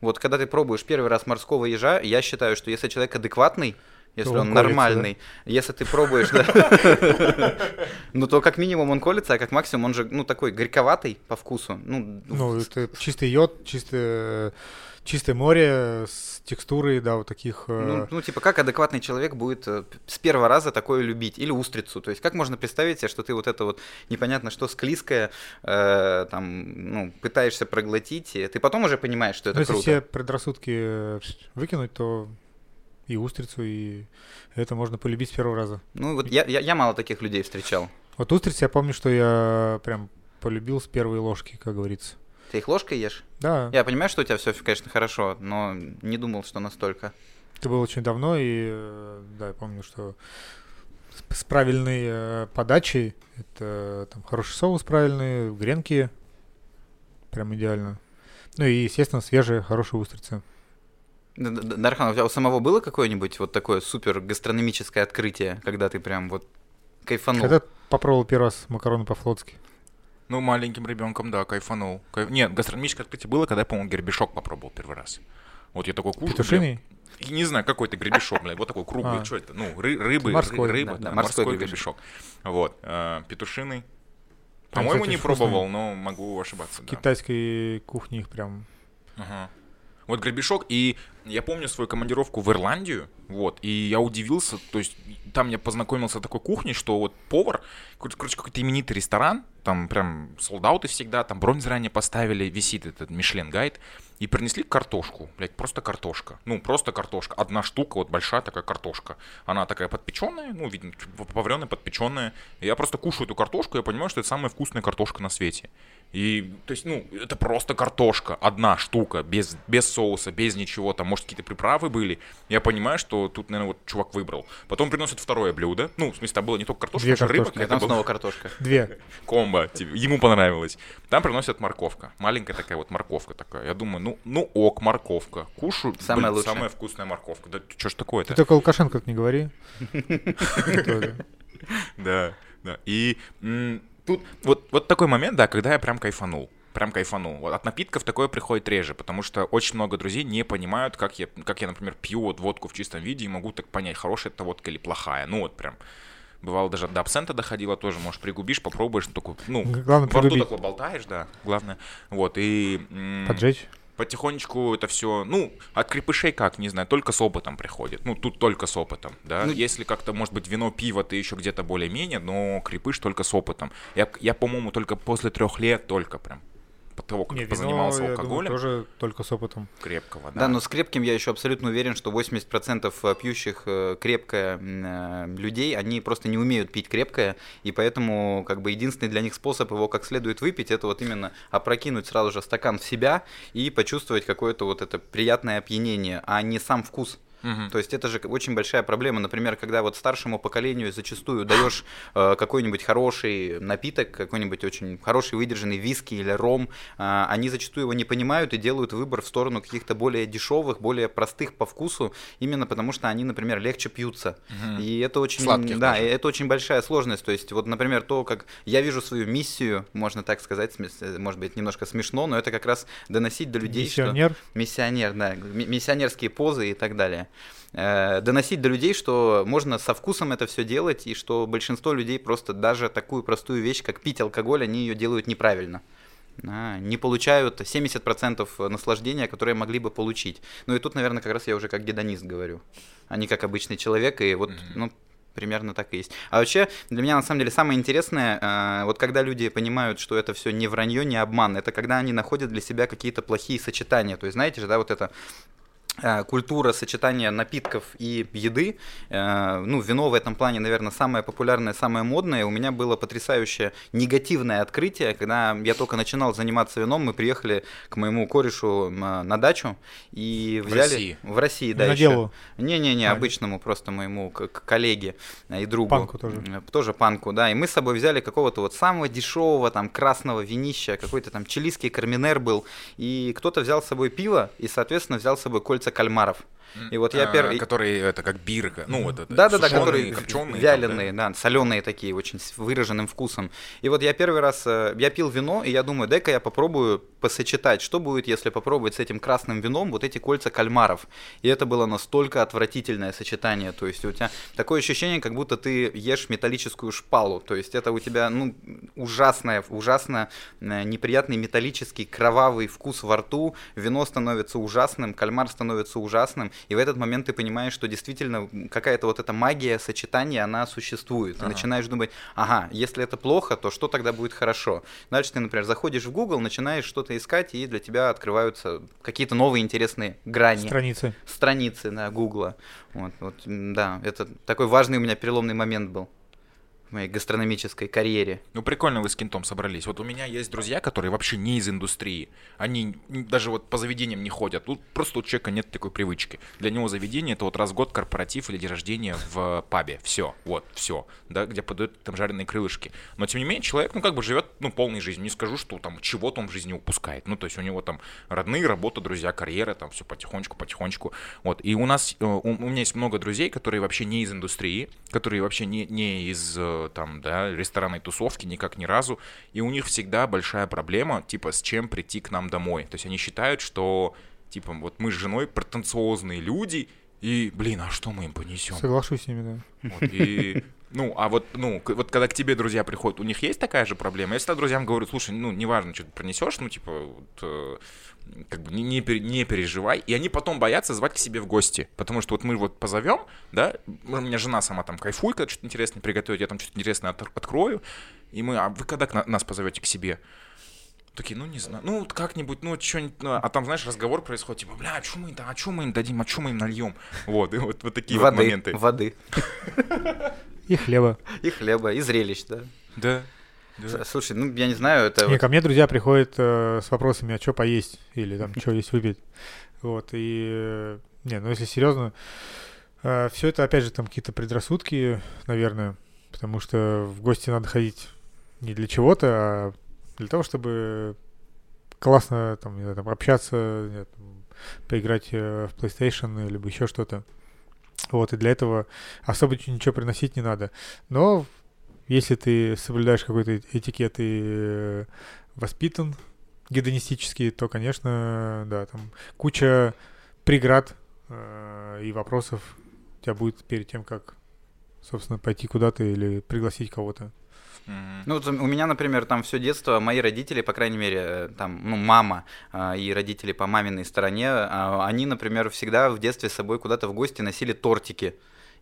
Вот когда ты пробуешь первый раз морского ежа, я считаю, что если человек адекватный, если он, он колется, нормальный. Да? Если ты пробуешь, да. Ну, то как минимум он колется, а как максимум он же, ну, такой горьковатый по вкусу. Ну, ну это чистый йод, чистое, чистое море с текстурой, да, вот таких... Э, ну, ну, типа, как адекватный человек будет э, с первого раза такое любить? Или устрицу? То есть, как можно представить себе, что ты вот это вот непонятно что склизкое, э, там, ну, пытаешься проглотить, и ты потом уже понимаешь, что это ну, круто. если все предрассудки э, выкинуть, то и устрицу, и это можно полюбить с первого раза. Ну, вот я, я, я мало таких людей встречал. Вот устрицу я помню, что я прям полюбил с первой ложки, как говорится. Ты их ложкой ешь? Да. Я понимаю, что у тебя все, конечно, хорошо, но не думал, что настолько. Это было очень давно, и э, да, я помню, что с, правильной э, подачей, это там хороший соус правильный, гренки, прям идеально. Ну и, естественно, свежие, хорошие устрицы. Дархан, у тебя у самого было какое-нибудь вот такое супер гастрономическое открытие, когда ты прям вот кайфанул? Когда попробовал первый раз макароны по-флотски. Ну, маленьким ребенком, да, кайфанул. Кайф... Нет, гастрономическое открытие было, когда я, по-моему, гербешок попробовал первый раз. Вот я такой кушаю. Петушиный? Я... Не знаю, какой это гребешок, блядь, вот такой круглый, а. что это? Ну, ры- рыбы, морской, рыба, да, да, да, морской, морской гребешок. Вот, э, петушиный. По-моему, не пробовал, но могу ошибаться. В да. китайской кухне их прям... Ага. Вот гребешок, и я помню свою командировку в Ирландию, вот, и я удивился, то есть там я познакомился с такой кухней, что вот повар, короче, какой-то именитый ресторан, там прям солдаты всегда, там бронь заранее поставили, висит этот Мишлен гайд, и принесли картошку, блядь, просто картошка. Ну, просто картошка. Одна штука, вот большая такая картошка. Она такая подпеченная, ну, видно, поваренная, подпеченная. Я просто кушаю эту картошку, я понимаю, что это самая вкусная картошка на свете. И, то есть, ну, это просто картошка, одна штука, без, без соуса, без ничего, там, может, какие-то приправы были. Я понимаю, что тут, наверное, вот чувак выбрал. Потом приносит второе блюдо. Ну, в смысле, там было не только картошка, Две а рыба. Нет, там была... снова картошка. Две. Комбо. Ему понравилось. Там приносят морковка. Маленькая такая вот морковка такая. Я думаю, ну, ну ок, морковка. Кушаю. Самая блин, лучшая. Самая вкусная морковка. Да что ж такое-то? Ты только Лукашенко не говори. Да, да. И тут вот, вот такой момент, да, когда я прям кайфанул прям кайфанул. Вот от напитков такое приходит реже, потому что очень много друзей не понимают, как я, как я, например, пью вот водку в чистом виде и могу так понять, хорошая это водка или плохая. Ну вот прям Бывало даже до абсента доходило тоже, может, пригубишь, попробуешь, такой, ну, Главное, во рту такой болтаешь, да, главное. Вот, и... Поджечь? потихонечку это все, ну, от крепышей как, не знаю, только с опытом приходит. Ну, тут только с опытом, да. Ну, Если как-то, может быть, вино, пиво, ты еще где-то более-менее, но крепыш только с опытом. Я, я по-моему, только после трех лет только прям того, как Не, позанимался вино, алкоголем. Думаю, тоже только с опытом. Крепкого, да. Да, но с крепким я еще абсолютно уверен, что 80% э, пьющих э, крепкое э, людей, они просто не умеют пить крепкое, и поэтому как бы единственный для них способ его как следует выпить, это вот именно опрокинуть сразу же стакан в себя и почувствовать какое-то вот это приятное опьянение, а не сам вкус. Угу. То есть это же очень большая проблема. Например, когда вот старшему поколению зачастую даешь э, какой-нибудь хороший напиток, какой-нибудь очень хороший выдержанный виски или ром, э, они зачастую его не понимают и делают выбор в сторону каких-то более дешевых, более простых по вкусу, именно потому что они, например, легче пьются. Угу. И это очень, Сладких да, даже. это очень большая сложность. То есть вот, например, то, как я вижу свою миссию, можно так сказать, может быть немножко смешно, но это как раз доносить до людей, миссионер. что миссионер, да, миссионерские позы и так далее. Э, доносить до людей, что можно со вкусом это все делать, и что большинство людей просто даже такую простую вещь, как пить алкоголь, они ее делают неправильно. А, не получают 70% наслаждения, которые могли бы получить. Ну и тут, наверное, как раз я уже как гедонист говорю, а не как обычный человек. И вот, ну, примерно так и есть. А вообще, для меня на самом деле самое интересное, э, вот когда люди понимают, что это все не вранье, не обман, это когда они находят для себя какие-то плохие сочетания. То есть, знаете же, да, вот это культура сочетания напитков и еды. Э, ну, вино в этом плане, наверное, самое популярное, самое модное. У меня было потрясающее негативное открытие, когда я только начинал заниматься вином, мы приехали к моему корешу на дачу и взяли... В России? В России, да, На еще. Не-не-не, а, обычному просто моему коллеге и другу. Панку тоже. Тоже панку, да. И мы с собой взяли какого-то вот самого дешевого там красного винища, какой-то там чилийский карминер был. И кто-то взял с собой пиво и, соответственно, взял с собой кольца кальмаров. И вот я А, первый... Которые, это как бирка, ну вот это. Да-да-да, которые копчёные там, вяленые, да, соленые такие, очень с выраженным вкусом. И вот я первый раз, э, я пил вино, и я думаю, дай-ка я попробую посочетать, что будет, если попробовать с этим красным вином вот эти кольца кальмаров. И это было настолько отвратительное сочетание, то есть у тебя такое ощущение, как будто ты ешь металлическую шпалу, то есть это у тебя, ну, ужасное, ужасно э, неприятный металлический кровавый вкус во рту, вино становится ужасным, кальмар становится ужасным, и в этот момент ты понимаешь, что действительно какая-то вот эта магия сочетания, она существует. Ты Ага. начинаешь думать, ага, если это плохо, то что тогда будет хорошо? Дальше ты, например, заходишь в Google, начинаешь что-то искать, и для тебя открываются какие-то новые интересные грани Страницы. страницы на Гугла. Вот, вот, да, это такой важный у меня переломный момент был в моей гастрономической карьере. Ну, прикольно вы с кентом собрались. Вот у меня есть друзья, которые вообще не из индустрии. Они даже вот по заведениям не ходят. Тут просто у человека нет такой привычки. Для него заведение это вот раз в год корпоратив или день рождения в пабе. Все, вот, все. Да, где подают там жареные крылышки. Но тем не менее, человек, ну, как бы живет, ну, полной жизнью. Не скажу, что там чего-то он в жизни упускает. Ну, то есть у него там родные, работа, друзья, карьера, там все потихонечку, потихонечку. Вот. И у нас, э, у, у меня есть много друзей, которые вообще не из индустрии, которые вообще не, не из э, там, да, ресторанной тусовки никак ни разу. И у них всегда большая проблема, типа, с чем прийти к нам домой. То есть они считают, что, типа, вот мы с женой претенциозные люди, и, блин, а что мы им понесем? Соглашусь с ними, да. Вот, и, ну, а вот, ну, вот когда к тебе друзья приходят, у них есть такая же проблема? Я всегда друзьям говорю, слушай, ну, неважно, что ты принесешь, ну, типа, вот, э, как бы не, не, не переживай. И они потом боятся звать к себе в гости. Потому что вот мы вот позовем, да, у меня жена сама там кайфует, когда что-то интересное приготовит, я там что-то интересное от- открою, и мы, а вы когда к на- нас позовете к себе? Такие, ну не знаю, ну вот как-нибудь, ну что-нибудь, ну, а там, знаешь, разговор происходит, типа, бля, а что мы, да, а что мы им дадим, а что мы им нальем? Вот, и вот, вот такие вот воды, моменты. воды, И хлеба. и хлеба, и зрелищ, да. Да. да. Слушай, ну я не знаю, это Не, вот- ко мне друзья приходят э, с вопросами, а что поесть? Или там, что есть выпить? Вот, и... э, Не, ну если серьезно, все это, опять же, там какие-то предрассудки, наверное, потому что в гости надо ходить не для чего-то, а для того, чтобы классно там, не знаю, там общаться, знаю, там, поиграть э, в PlayStation, либо еще что-то. Вот, и для этого особо ничего приносить не надо. Но если ты соблюдаешь какой-то этикет и э, воспитан гедонистически, то, конечно, да, там куча преград э, и вопросов у тебя будет перед тем, как, собственно, пойти куда-то или пригласить кого-то. Ну, вот у меня, например, там все детство мои родители, по крайней мере, э, там, ну, мама а, и родители по маминой стороне, а, они, например, всегда в детстве с собой куда-то в гости носили тортики.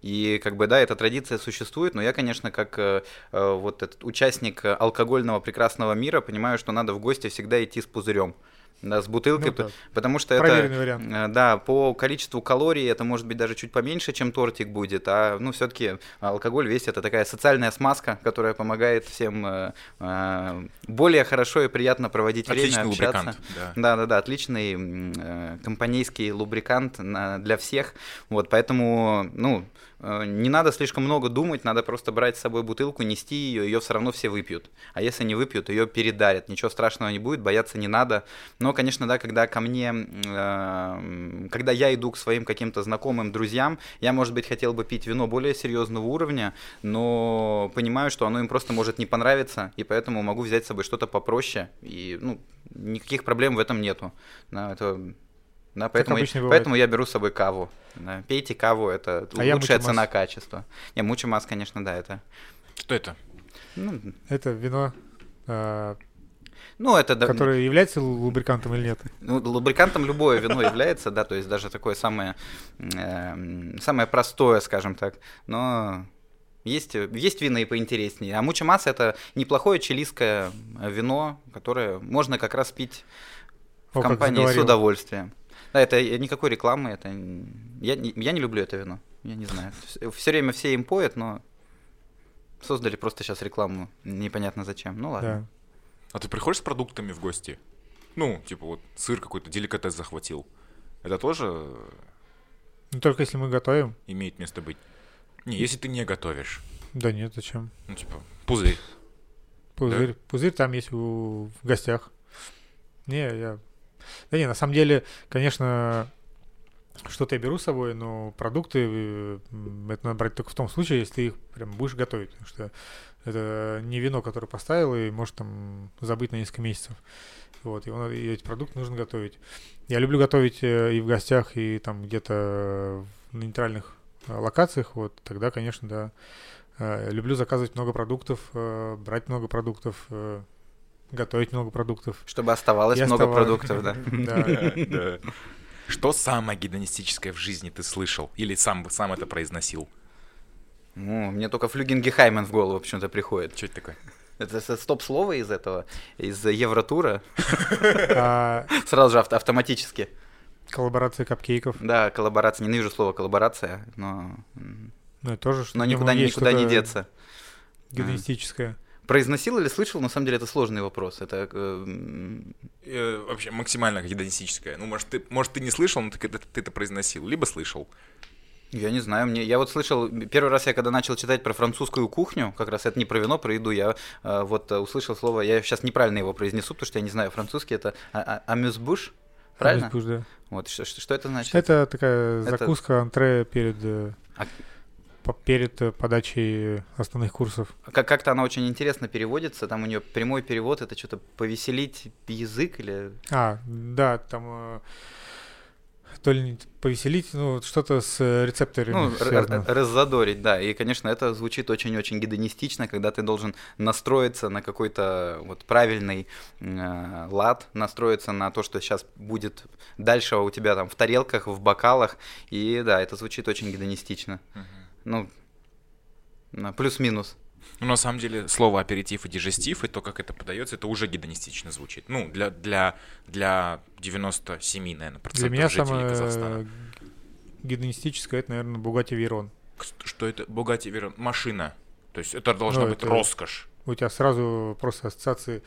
И как бы, да, эта традиция существует, но я, конечно, как э, э, вот этот участник э, алкогольного прекрасного мира, понимаю, что надо в гости всегда идти с пузырем. Да, с бутылкой, Ну так, потому что это... проверенный вариант. Э, Да, по количеству калорий это может быть даже чуть поменьше, чем тортик будет, а ну все-таки алкоголь весь это такая социальная смазка, которая помогает всем э, э, более хорошо и приятно проводить Отличный время, общаться. лубрикант, да. Да, да, да, отличный э, компанейский лубрикант на- для всех. Вот, поэтому, ну, не надо слишком много думать, надо просто брать с собой бутылку, нести ее, ее все равно все выпьют. А если не выпьют, ее передарят. Ничего страшного не будет, бояться не надо. Но, конечно, да, когда ко мне, э, когда я иду к своим каким-то знакомым, друзьям, я, может быть, хотел бы пить вино более серьезного уровня, но понимаю, что оно им просто может не понравиться, и поэтому могу взять с собой что-то попроще, и, ну, никаких проблем в этом нету. Да, это... Да, поэтому, обычно я, поэтому я беру с собой каву. Да. Пейте каву, это А лучшая мучимас. цена-качество. Не, мучимас, конечно, да, это... Что это? Ну, Это вино, э, ну, это... да- которое является лу- лубрикантом или нет? Ну, лубрикантом любое вино является, да, то есть даже такое самое, эм, самое простое, скажем так, но есть, есть вина и поинтереснее. А мучамас это неплохое чилийское вино, которое можно как раз пить в О, компании с удовольствием. Да, это никакой рекламы, это... Я, не- я не люблю это вино, я не знаю. Все время все им поют, но создали просто сейчас рекламу, непонятно зачем. Ну ладно. Да. А ты приходишь с продуктами в гости? Ну, типа вот сыр какой-то, деликатес захватил. Это тоже Ну, только если мы готовим. имеет место быть? Не, если ты не готовишь. Да нет, зачем? Ну, типа, пузырь. Пузырь, пузырь там есть у, в гостях. Не, я... Да не, на самом деле, конечно, что-то я беру с собой, но продукты э, это надо брать только в том случае, если ты их прям будешь готовить, потому что это не вино, которое поставил и может там забыть на несколько месяцев. Вот, его надо, и эти продукты нужно готовить. Я люблю готовить э, и в гостях, и там где-то на нейтральных э, локациях, вот, тогда, конечно, да. Люблю заказывать много продуктов, брать много продуктов, готовить много продуктов. Чтобы оставалось И много оставалось. продуктов, да. Что самое гедонистическое в жизни ты слышал? Или сам, сам это произносил? Ну, мне только Флюгенгехаймен в голову почему-то приходит. Что это такое? Это стоп-слово из этого, из Евротура. А Сразу же авто- автоматически. коллаборация капкейков, Да, коллаборация. Ненавижу слово коллаборация, но, ну, это тоже что но никуда, никуда не деться. Гедонистическое. Произносил или слышал, на самом деле это сложный вопрос. Это э, Э, вообще максимально гедонистическое. Ну, может, ты, может, ты не слышал, но ты, это- ты это произносил. Либо слышал. я не знаю, мне я вот слышал первый раз я когда начал читать про французскую кухню, как раз это не про вино, про еду, я э, вот э, услышал слово, я сейчас неправильно его произнесу, потому что я не знаю французский, это а- а- амюсбуш, правильно? Амюсбуш, да. Вот что, что, что это значит? Это такая Это- закуска, антре перед, э, А- перед э, подачей основных курсов. Как- как-то она очень интересно переводится, там у нее прямой перевод, это что-то повеселить язык или А, да, там э, то ли повеселить, ну, что-то с рецепторами Ну, связано. раззадорить, да. И, конечно, это звучит очень-очень гедонистично, когда ты должен настроиться на какой-то вот правильный э, лад, настроиться на то, что сейчас будет дальше у тебя там в тарелках, в бокалах. И да, это звучит очень гедонистично. Ну, на плюс-минус. Ну, на самом деле, слово аперитив и дижестив, и то, как это подается, это уже гедонистично звучит. Ну, для, для, для 97, наверное, Для процентов меня жителей самое Казахстана. гедонистическое, это, наверное, Бугати Вейрон. К- Что это? Богатый верон. Машина. То есть это должна Ну, быть это- роскошь. У тебя сразу просто ассоциации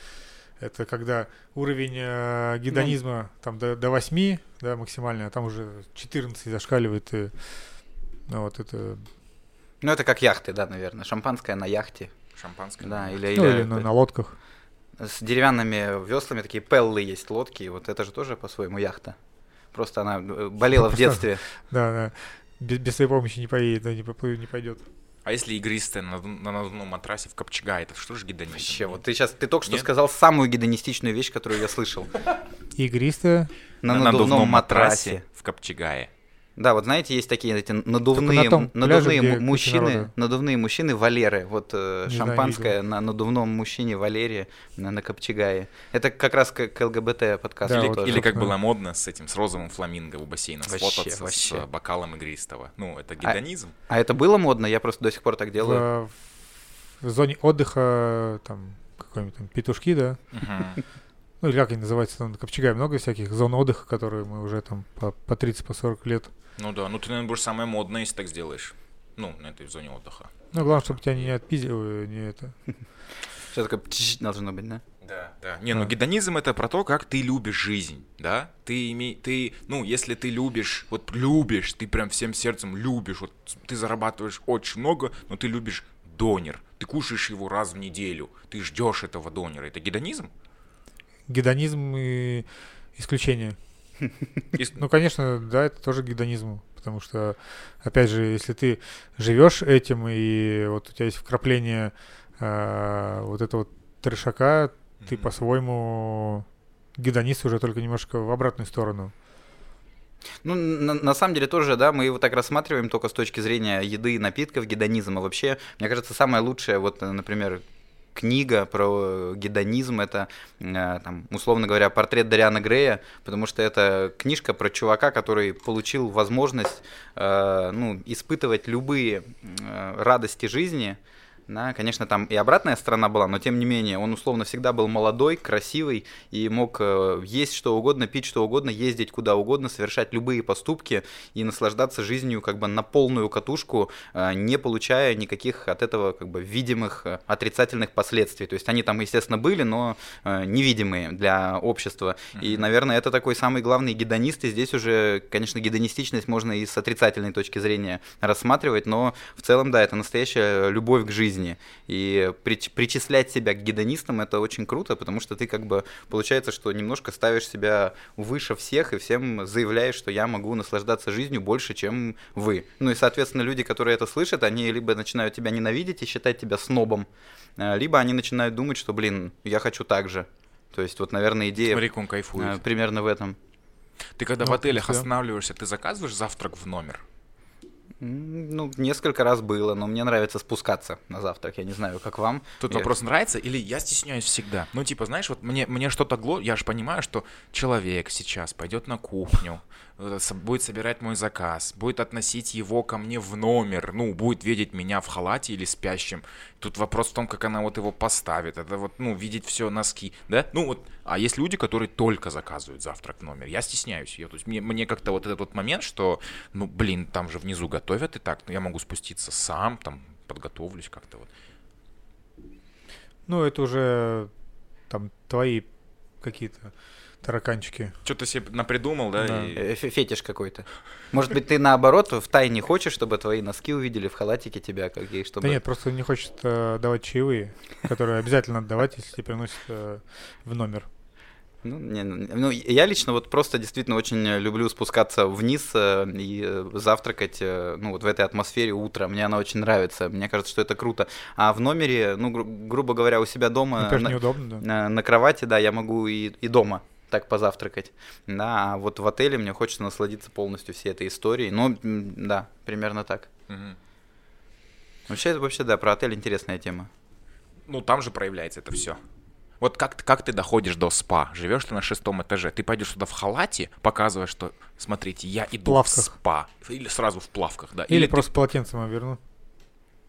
это когда уровень э, гедонизма там до, до 8, да, максимально, а там уже 14 зашкаливает. И, ну, вот это, Ну, это как яхты, да, наверное. Шампанское на яхте. Шампанское. Да, или, ну, или или на, на лодках. с деревянными веслами, такие пеллы есть лодки. Вот это же тоже по-своему яхта. Просто она э, болела в детстве. Да, да. Без, без своей помощи не поедет, да, не поплывет, не пойдет. А если игристая на, на надувном матрасе в Копчега, это что же гедонизм? Вообще, вот ты сейчас, ты только что Нет? сказал самую гедонистичную вещь, которую я слышал. Игристая. На, надувном матрасе. в Копчегае. Да, вот знаете, есть такие эти надувные, на том пляже, надувные куча мужчины, надувные мужчины Валеры. Вот э, шампанское на надувном мужчине Валере на, на Копчегае. Это как раз к, к ЛГБТ подкаст. Да, или, вот, или как было модно с этим, с розовым фламинго у бассейна Вообще, сфотаться вообще. с э, бокалом игристого. Ну, это гедонизм. А это было модно? Я просто до сих пор так делаю. В, в зоне отдыха, там, какой-нибудь там петушки, да, ну или как они называются, там на Копчегае много всяких зон отдыха, которые мы уже там по, по 30, по 40 лет. Ну да, ну ты, наверное, будешь самое модное, если так сделаешь. Ну, на этой зоне отдыха. Ну, главное, чтобы тебя не отпиздили, не это. Все такое должно быть, да? Да, да. Не, ну гедонизм это про то, как ты любишь жизнь, да? Ты имей, ты, ну, если ты любишь, вот любишь, ты прям всем сердцем любишь, вот ты зарабатываешь очень много, но ты любишь донер, ты кушаешь его раз в неделю, ты ждешь этого донера, это гедонизм? Гедонизм и исключение. Ну, конечно, да, это тоже гедонизм, потому что, опять же, если ты живешь этим, и вот у тебя есть вкрапление а, вот этого вот трешака, ты по-своему гедонист уже только немножко в обратную сторону. Ну, на, на самом деле тоже, да, мы его так рассматриваем только с точки зрения еды и напитков, гедонизма. Вообще, мне кажется, самое лучшее, вот, например, книга про гедонизм, это, э, там, условно говоря, портрет Дариана Грея, потому что это книжка про чувака, который получил возможность, э, ну, испытывать любые э, радости жизни, да, конечно, там и обратная сторона была, но тем не менее, он условно всегда был молодой, красивый и мог э, есть что угодно, пить что угодно, ездить куда угодно, совершать любые поступки и наслаждаться жизнью как бы на полную катушку, э, не получая никаких от этого как бы видимых э, отрицательных последствий. То есть они там, естественно, были, но невидимые для общества. И, Мгм. наверное, это такой самый главный гедонист, и здесь уже, конечно, гедонистичность можно и с отрицательной точки зрения рассматривать, но в целом, да, это настоящая любовь к жизни. Жизни. И прич- причислять себя к гедонистам это очень круто, потому что ты как бы получается, что немножко ставишь себя выше всех и всем заявляешь, что я могу наслаждаться жизнью больше, чем вы. Ну и, соответственно, люди, которые это слышат, они либо начинают тебя ненавидеть и считать тебя снобом, э, либо они начинают думать, что, блин, я хочу так же. То есть вот, наверное, идея Смотри, как он кайфует. э, примерно в этом. Ты когда Ну, в отелях да. останавливаешься, ты заказываешь завтрак в номер? Ну, несколько раз было, но мне нравится спускаться на завтрак. Я не знаю, как вам. Тут Я- вопрос нравится или я стесняюсь всегда? Ну, типа, знаешь, вот мне, мне что-то гло... Я же понимаю, что человек сейчас пойдет на кухню, будет собирать мой заказ, будет относить его ко мне в номер, ну, будет видеть меня в халате или спящим. Тут вопрос в том, как она вот его поставит. Это вот, ну, видеть все носки, да? Ну, вот, а есть люди, которые только заказывают завтрак в номер. Я стесняюсь ее. То есть мне, мне как-то вот этот вот момент, что, ну, блин, там же внизу готовят и так, ну, я могу спуститься сам, там, подготовлюсь как-то вот. Ну, это уже там твои какие-то тараканчики. Что-то себе напридумал, да? Да. и- фе- Фетиш какой-то. Может быть, ты наоборот в тайне хочешь, чтобы твои носки увидели в халатике тебя, как и чтобы... Да нет, просто не хочет э, давать чаевые, которые обязательно надо давать, если тебе приносят э, в номер. Ну, не, ну, я лично вот просто действительно очень люблю спускаться вниз э, и э, завтракать, э, ну, вот в этой атмосфере утра. Мне она очень нравится. Мне кажется, что это круто. А в номере, ну, гру- грубо говоря, у себя дома Ну, конечно, на, неудобно, да. на- на кровати, да, я могу и, и дома так позавтракать. Да, а вот в отеле мне хочется насладиться полностью всей этой историей. Ну, да, примерно так. Мгм. Вообще, вообще, да, про отель интересная тема. Ну, там же проявляется это все. Вот как, ты- как ты доходишь до спа? Живешь ты на шестом этаже, ты пойдешь туда в халате, показывая, что, смотрите, я иду в, плавках. спа. Или сразу в плавках, да. Или, ты- просто полотенцем оберну.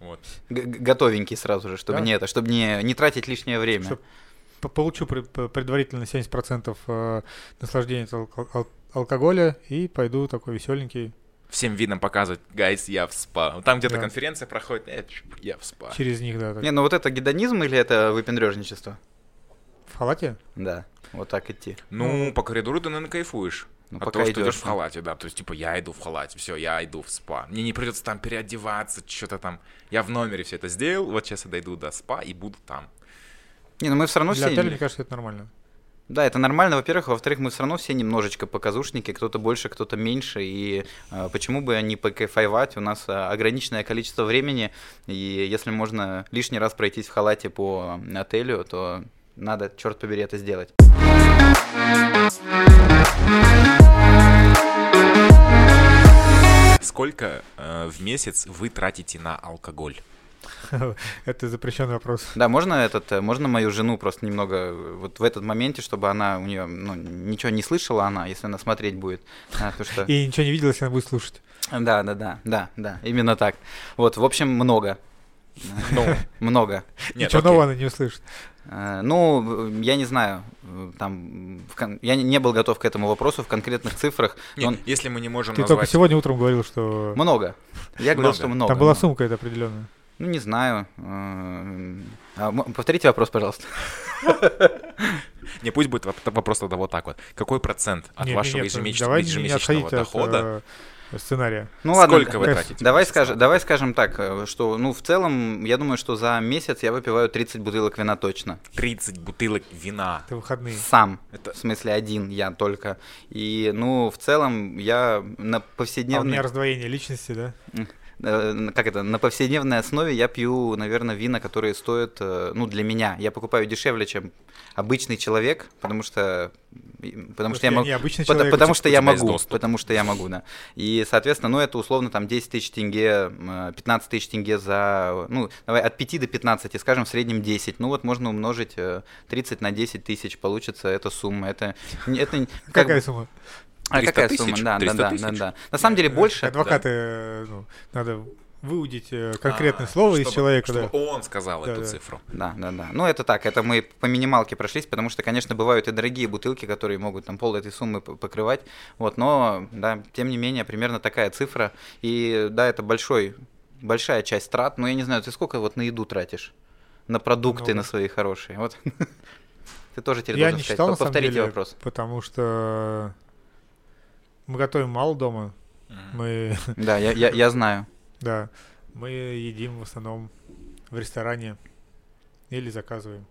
Вот. Г- готовенький сразу же, чтобы Да. не это, чтобы не, не тратить лишнее время. Чтоб П- Получу предварительно 70% э, наслаждения от алко- ал- алкоголя и пойду такой веселенький Всем видом показывать, гайс, я в спа. Там где-то Да. конференция проходит, э, я в спа. через них, да. так. Не, ну вот это гедонизм или это выпендрежничество? В халате? Да, вот так идти. Ну, по коридору ты, наверное, кайфуешь. Ну, пока того, что идешь в халате, да. То есть, типа, я иду в халате, все, я иду в спа. Мне не придется там переодеваться, что-то там. Я в номере все это сделал, вот сейчас я дойду до спа и буду там. Не, ну мы все равно Для все... отеля, мне кажется, это нормально. Да, это нормально, во-первых. Во-вторых, мы все равно все немножечко показушники, кто-то больше, кто-то меньше. И э, почему бы не покайфовать? У нас э, ограниченное количество времени, и если можно лишний раз пройтись в халате по отелю, то надо, черт побери, это сделать. Сколько э, в месяц вы тратите на алкоголь? Это запрещенный вопрос. Да, можно этот, э, можно мою жену просто немного э, вот в этот моменте, чтобы она у нее ну, ничего не слышала она, если она смотреть будет, А, что И ничего не видел, если она будет слушать. да, да, да, да, да, именно так. Вот, в общем, много. Много. Ничего нового она не услышит. Э, Ну, я не знаю, там, кон- я не- был готов к этому вопросу в конкретных цифрах. Нет, он- если мы не можем Ты только сегодня утром говорил, что Много. Я говорил, Много. что много. там была сумка это определенная. Ну, не знаю. э, а Повторите вопрос, пожалуйста. Не, пусть будет воп- вопрос тогда вот так вот. Какой процент от вашего ежемесячного дохода? э, сценария. Ну ладно, Сколько вы д- тратите? Давай, скажем, давай скажем так, э, что, ну, в целом, я думаю, что за месяц я выпиваю 30 бутылок вина точно. 30 бутылок вина. Это выходные. Сам. Это- В смысле, один я только. И, ну, в целом, я на А у меня раздвоение личности, да? Э, как это, на повседневной основе я пью, наверное, вина, которые стоят, э, ну, для меня. Я покупаю дешевле, чем обычный человек, потому что, потому что я могу... человек. потому что я могу, потому что я могу, да. И, соответственно, ну, это условно там 10 тысяч тенге, э, 15 тысяч тенге за, ну, давай от 5 до 15, скажем, в среднем 10. Ну, вот можно умножить э, 30 на 10 тысяч, получится эта сумма. Это, это как Какая сумма? А 300 какая тысяч? сумма? Да, да, 300 да, да, тысяч? да. На самом деле больше. Адвокаты, э, ну, надо выудить э, конкретное А, слово из чтобы- человека, чтобы да. он сказал Да, эту да. цифру. Да, да, да. Ну, это так, это мы по минималке прошлись, потому что, конечно, бывают и дорогие бутылки, которые могут там пол этой суммы покрывать. Вот, но, да, тем не менее, примерно такая цифра. И, да, это большой, большая часть трат. Но я не знаю, ты сколько вот на еду тратишь? На продукты, Много. на свои хорошие. Вот. Ты тоже теперь Я должен не сказать. читал, Повторите деле, вопрос. потому что мы готовим мало дома. Мы, Да, я, я, я знаю. да, мы едим в основном в ресторане или заказываем.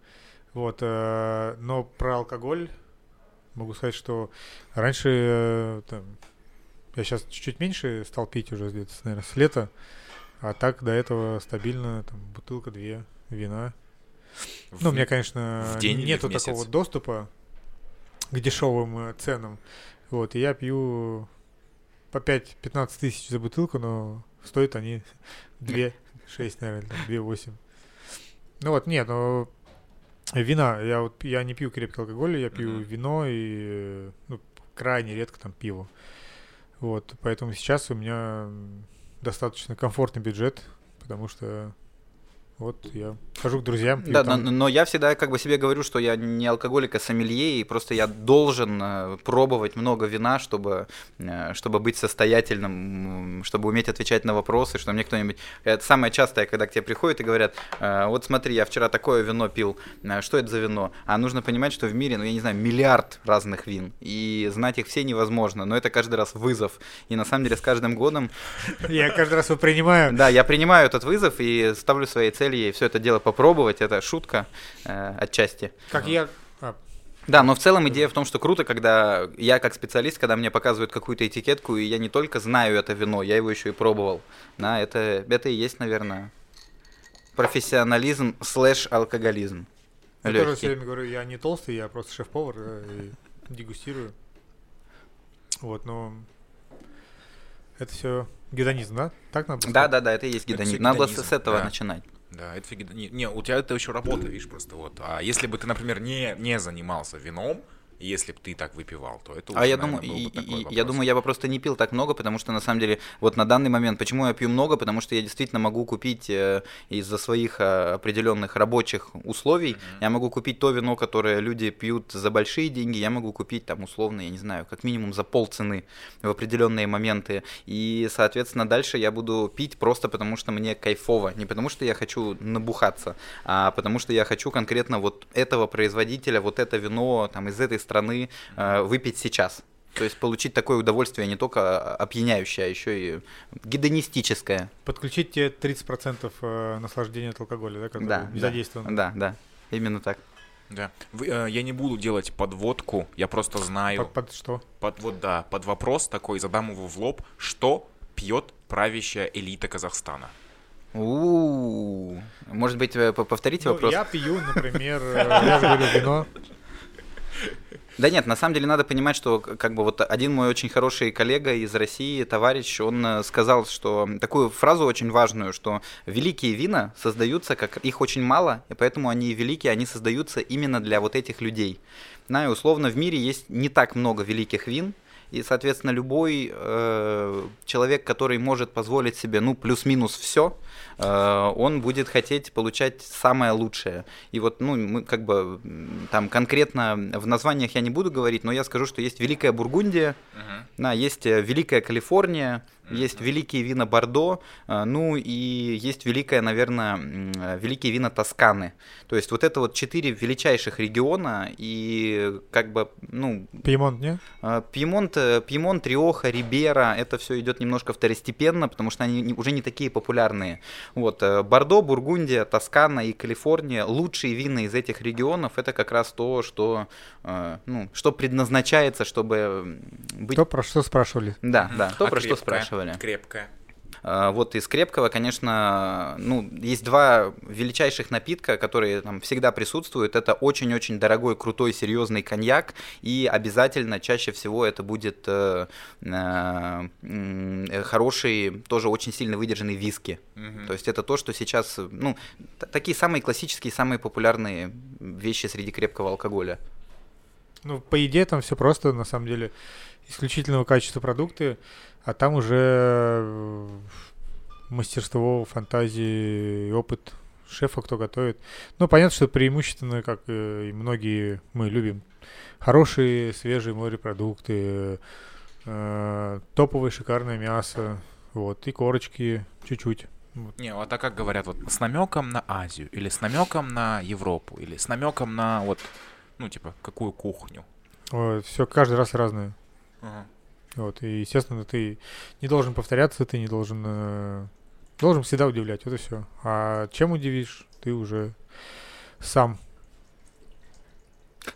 Вот, э, но про алкоголь могу сказать, что раньше э, там, я сейчас чуть-чуть меньше стал пить уже где-то, наверное, с лета, а так до этого стабильно там бутылка-две вина. В, ну, у меня, конечно, в день нету такого доступа к дешевым э, ценам. Вот, и я пью по 5-15 тысяч за бутылку, но стоят они 2 6, наверное, 2 8. Ну вот, нет, но вина, я вот я не пью крепкий алкоголь, я пью mm-hmm. вино и ну, крайне редко там пиво. Вот, поэтому сейчас у меня достаточно комфортный бюджет, потому что вот я хожу к друзьям. Да, но, но я всегда как бы себе говорю, что я не алкоголик, а сомелье, и просто я должен э, пробовать много вина, чтобы, э, чтобы быть состоятельным, чтобы уметь отвечать на вопросы, что мне кто-нибудь... Это самое частое, когда к тебе приходят и говорят, «Э, вот смотри, я вчера такое вино пил, что это за вино? А нужно понимать, что в мире, ну я не знаю, миллиард разных вин, и знать их все невозможно, но это каждый раз вызов. И на самом деле с каждым годом... Я каждый раз его принимаю. Да, я принимаю этот вызов и ставлю свои цели цели все это дело попробовать, это шутка э, отчасти. Как я... А. Да, но в целом идея в том, что круто, когда я как специалист, когда мне показывают какую-то этикетку, и я не только знаю это вино, я его еще и пробовал. Да, это, это и есть, наверное, профессионализм слэш алкоголизм. Я Легкий. тоже все время говорю, я не толстый, я просто шеф-повар и дегустирую. Вот, но это все гедонизм, да? Так надо Да, да, да, это и есть гедонизм. Надо гедонизм. с этого да. начинать. Да, это фигня. Не, не, у тебя это еще работа, видишь, просто вот. А если бы ты, например, не, не занимался вином, если бы ты так выпивал, то это уже, А я наверное, думаю, и, и, я думаю, я бы просто не пил так много, потому что на самом деле вот на данный момент, почему я пью много, потому что я действительно могу купить э, из-за своих э, определенных рабочих условий, mm-hmm. я могу купить то вино, которое люди пьют за большие деньги, я могу купить там условно, я не знаю, как минимум за полцены в определенные моменты, и соответственно дальше я буду пить просто потому что мне кайфово, не потому что я хочу набухаться, а потому что я хочу конкретно вот этого производителя, вот это вино там из этой страны э, выпить сейчас. То есть получить такое удовольствие не только опьяняющее, а еще и гедонистическое. Подключить тебе 30% э, наслаждения от алкоголя, да, который да, задействован. Да, да, именно так. Да. Вы, э, я не буду делать подводку, я просто знаю. Под, под что? Под вот да, под вопрос такой задам его в лоб, что пьет правящая элита Казахстана. У-у-у. Может быть, повторите ну, вопрос? Я пью, например, э, я же говорю вино. Да нет, на самом деле надо понимать, что как бы вот один мой очень хороший коллега из России, товарищ, он э, сказал, что такую фразу очень важную, что великие вина создаются, как их очень мало, и поэтому они великие, они создаются именно для вот этих людей. На, и условно в мире есть не так много великих вин, и, соответственно, любой э, человек, который может позволить себе, ну, плюс-минус все, э, он будет хотеть получать самое лучшее. И вот, ну, мы как бы там конкретно в названиях я не буду говорить, но я скажу, что есть Великая Бургундия, uh-huh. да, есть э, Великая Калифорния, есть великие вина Бордо, э, ну и есть великая, наверное, великие вина Тосканы. То есть вот это вот четыре величайших региона и как бы, ну... Пьемонт, не? Э, Пьемонт, э, Пьемонт, Риоха, Рибера, это все идет немножко второстепенно, потому что они уже не такие популярные. Вот, Бордо, Бургундия, Тоскана и Калифорния, лучшие вина из этих регионов, это как раз то, что, ну, что предназначается, чтобы быть... То, про что спрашивали. Да, да, то, а про что спрашивали. Крепкая. А, вот из крепкого, конечно, ну, есть два величайших напитка, которые там всегда присутствуют. Это очень-очень дорогой, крутой, серьезный коньяк. И обязательно, чаще всего, это будет э, э, хороший, тоже очень сильно выдержанный виски. Угу. То есть это то, что сейчас, ну, такие самые классические, самые популярные вещи среди крепкого алкоголя. Ну, по идее, там все просто, на самом деле, исключительного качества продукты. А там уже э, мастерство, фантазии, опыт шефа, кто готовит. Ну, понятно, что преимущественно, как и многие мы любим, хорошие свежие морепродукты, э, топовое шикарное мясо, вот, и корочки чуть-чуть. Вот. Не, вот а как говорят, вот с намеком на Азию, или с намеком на Европу, или с намеком на вот, ну, типа, какую кухню? все каждый раз разное. Ага. Вот, и, естественно, ты не должен повторяться, ты не должен э, должен всегда удивлять, и все. А чем удивишь, ты уже сам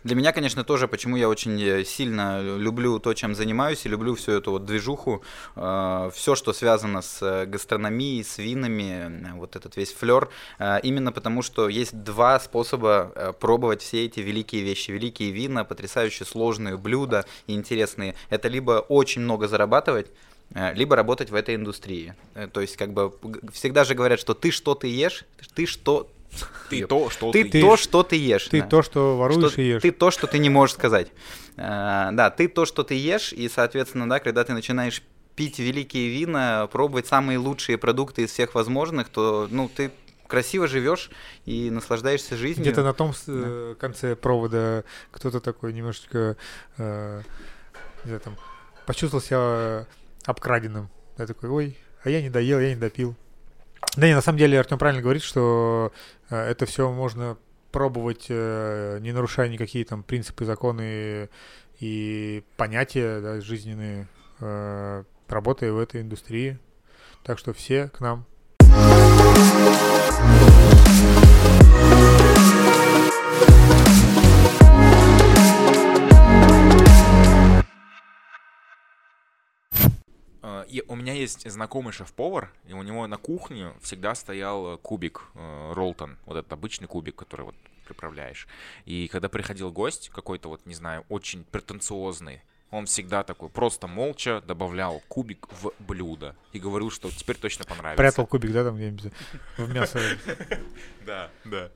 для меня, конечно, тоже, почему я очень э, сильно люблю то, чем занимаюсь, и люблю всю эту вот движуху, э, все, что связано с э, гастрономией, с винами, вот этот весь флер, э, именно потому, что есть два способа э, пробовать все эти великие вещи. Великие вина, потрясающе сложные блюда и интересные. Это либо очень много зарабатывать, э, либо работать в этой индустрии. То есть, как бы, всегда же говорят, что ты что ты ешь, ты что ты то, что ты, ты то, что ты ешь. Ты да. то, что воруешь что, и ешь. Ты то, что ты не можешь сказать. А, да, ты то, что ты ешь, и, соответственно, да, когда ты начинаешь пить великие вина, пробовать самые лучшие продукты из всех возможных, то, ну, ты красиво живешь и наслаждаешься жизнью. Где-то на том да. конце провода кто-то такой немножечко, э, не знаю, там, почувствовал себя обкраденным. Я такой, ой, а я не доел, я не допил. Да не, на самом деле Артем правильно говорит, что э, это все можно пробовать, э, не нарушая никакие там принципы, законы и понятия да, жизненные, э, работая в этой индустрии. Так что все к нам. И у меня есть знакомый шеф-повар, и у него на кухне всегда стоял э, кубик э, Ролтон, вот этот обычный кубик, который вот приправляешь. И когда приходил гость какой-то вот, не знаю, очень претенциозный, он всегда такой просто молча добавлял кубик в блюдо и говорил, что теперь точно понравится. Прятал кубик, да, там где-нибудь в мясо. Да, да.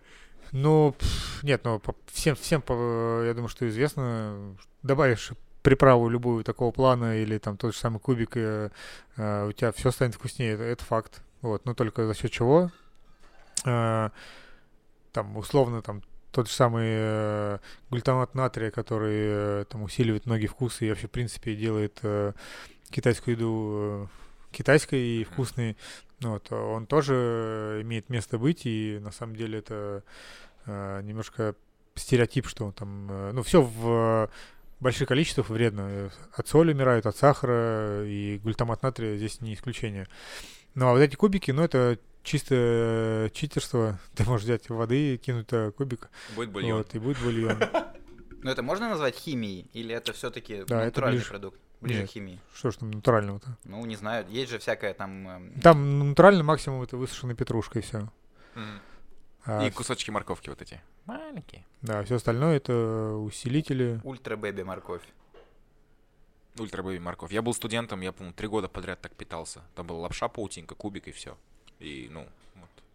Ну, нет, ну, всем, всем, я думаю, что известно, добавишь приправу любую такого плана или там тот же самый кубик, э, э, у тебя все станет вкуснее, это, это факт. Вот, но только за счет чего? Э, там, условно, там, тот же самый э, глютамат натрия, который э, там усиливает многие вкусы и вообще, в принципе, делает э, китайскую еду э, китайской и вкусной. Вот, он тоже имеет место быть, и на самом деле это э, немножко стереотип, что он там, э, ну, все в больших количествах вредно. От соли умирают, от сахара, и глютамат натрия здесь не исключение. Ну, а вот эти кубики, ну, это чисто читерство. Ты можешь взять воды, кинуть туда кубик. Будет бульон. Вот, и будет бульон. Ну, это можно назвать химией? Или это все-таки да, натуральный это ближе... продукт? Ближе Нет. к химии. Что ж там натурального-то? Ну, не знаю. Есть же всякое там... Эм, там натурально максимум это высушенная петрушка и все. Mm. А, и кусочки морковки вот эти. Маленькие. Да, все остальное это усилители. Ультра baby морковь. Ультра baby морковь. Я был студентом, я, по-моему, три года подряд так питался. Там была лапша, паутинка, кубик и все. И, ну,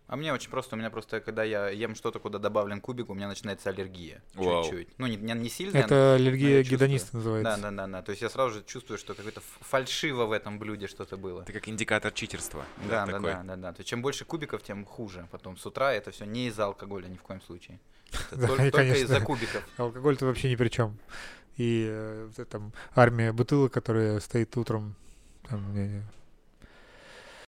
а мне очень просто, у меня просто, когда я ем что-то, куда добавлен кубик, у меня начинается аллергия. Чуть-чуть. Ну, не, не, сильно. Это аллергия гедониста называется. Да, да, да, да. То есть я сразу же чувствую, что какое-то фальшиво в этом блюде что-то было. Это как индикатор читерства. Да, да, да, да, да. То есть чем больше кубиков, тем хуже. Потом с утра это все не из-за алкоголя ни в коем случае. Только, только из-за кубиков. Алкоголь-то вообще ни при чем. И э, там армия бутылок, которая стоит утром, там,